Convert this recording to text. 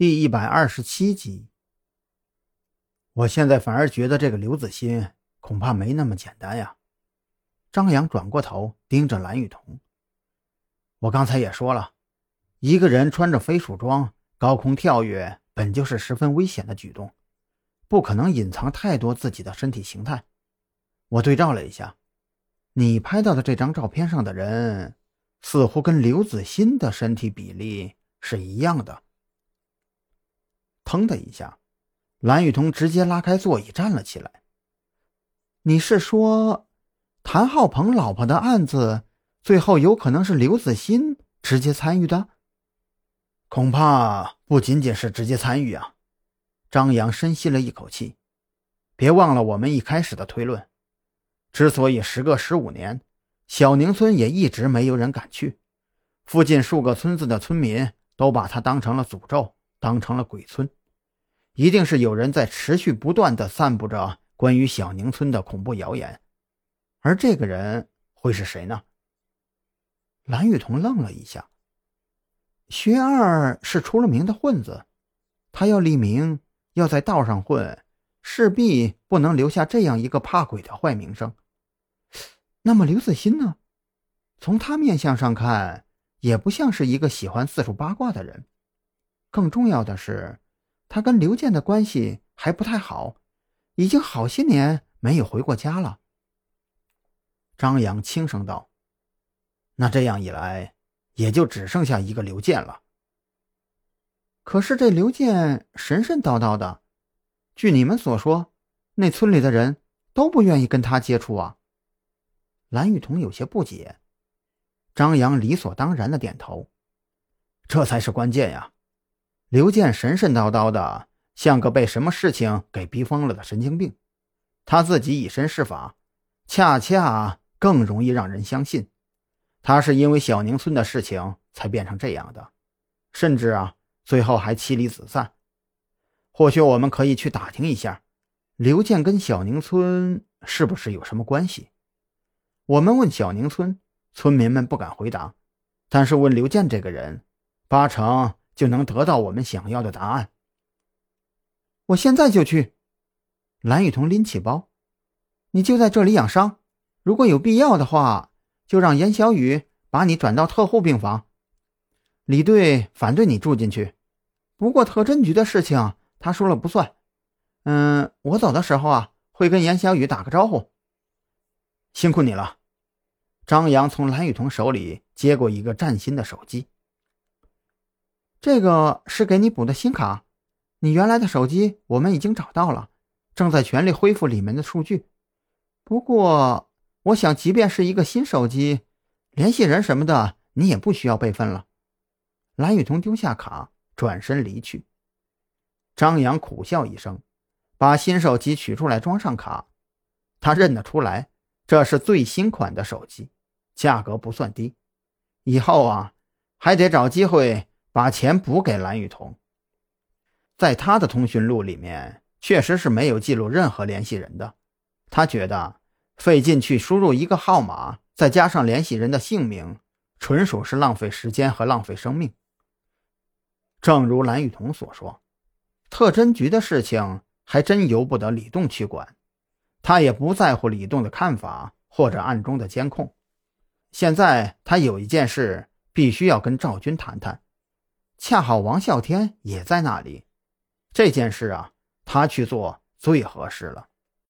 第一百二十七集。我现在反而觉得这个刘子欣恐怕没那么简单呀。张扬转过头盯着蓝雨桐。我刚才也说了，一个人穿着飞鼠装高空跳跃，本就是十分危险的举动，不可能隐藏太多自己的身体形态。我对照了一下，你拍到的这张照片上的人，似乎跟刘子欣的身体比例是一样的。砰的一下，蓝雨桐直接拉开座椅站了起来。你是说，谭浩鹏老婆的案子，最后有可能是刘子欣直接参与的？恐怕不仅仅是直接参与啊！张扬深吸了一口气，别忘了我们一开始的推论。之所以时隔十五年，小宁村也一直没有人敢去，附近数个村子的村民都把它当成了诅咒。当成了鬼村，一定是有人在持续不断的散布着关于小宁村的恐怖谣言，而这个人会是谁呢？蓝雨桐愣了一下。薛二是出了名的混子，他要立名，要在道上混，势必不能留下这样一个怕鬼的坏名声。那么刘子欣呢？从他面相上看，也不像是一个喜欢四处八卦的人。更重要的是，他跟刘健的关系还不太好，已经好些年没有回过家了。张扬轻声道：“那这样一来，也就只剩下一个刘健了。可是这刘健神神叨叨的，据你们所说，那村里的人都不愿意跟他接触啊。”蓝雨桐有些不解。张扬理所当然的点头：“这才是关键呀。”刘健神神叨叨的，像个被什么事情给逼疯了的神经病。他自己以身试法，恰恰更容易让人相信，他是因为小宁村的事情才变成这样的，甚至啊，最后还妻离子散。或许我们可以去打听一下，刘健跟小宁村是不是有什么关系？我们问小宁村村民们不敢回答，但是问刘健这个人，八成。就能得到我们想要的答案。我现在就去。蓝雨桐拎起包，你就在这里养伤，如果有必要的话，就让严小雨把你转到特护病房。李队反对你住进去，不过特侦局的事情他说了不算。嗯，我走的时候啊，会跟严小雨打个招呼。辛苦你了。张扬从蓝雨桐手里接过一个崭新的手机。这个是给你补的新卡，你原来的手机我们已经找到了，正在全力恢复里面的数据。不过，我想，即便是一个新手机，联系人什么的，你也不需要备份了。蓝雨桐丢下卡，转身离去。张扬苦笑一声，把新手机取出来装上卡。他认得出来，这是最新款的手机，价格不算低。以后啊，还得找机会。把钱补给蓝雨桐，在他的通讯录里面确实是没有记录任何联系人的。他觉得费劲去输入一个号码，再加上联系人的姓名，纯属是浪费时间和浪费生命。正如蓝雨桐所说，特侦局的事情还真由不得李栋去管，他也不在乎李栋的看法或者暗中的监控。现在他有一件事必须要跟赵军谈谈。恰好王啸天也在那里，这件事啊，他去做最合适了。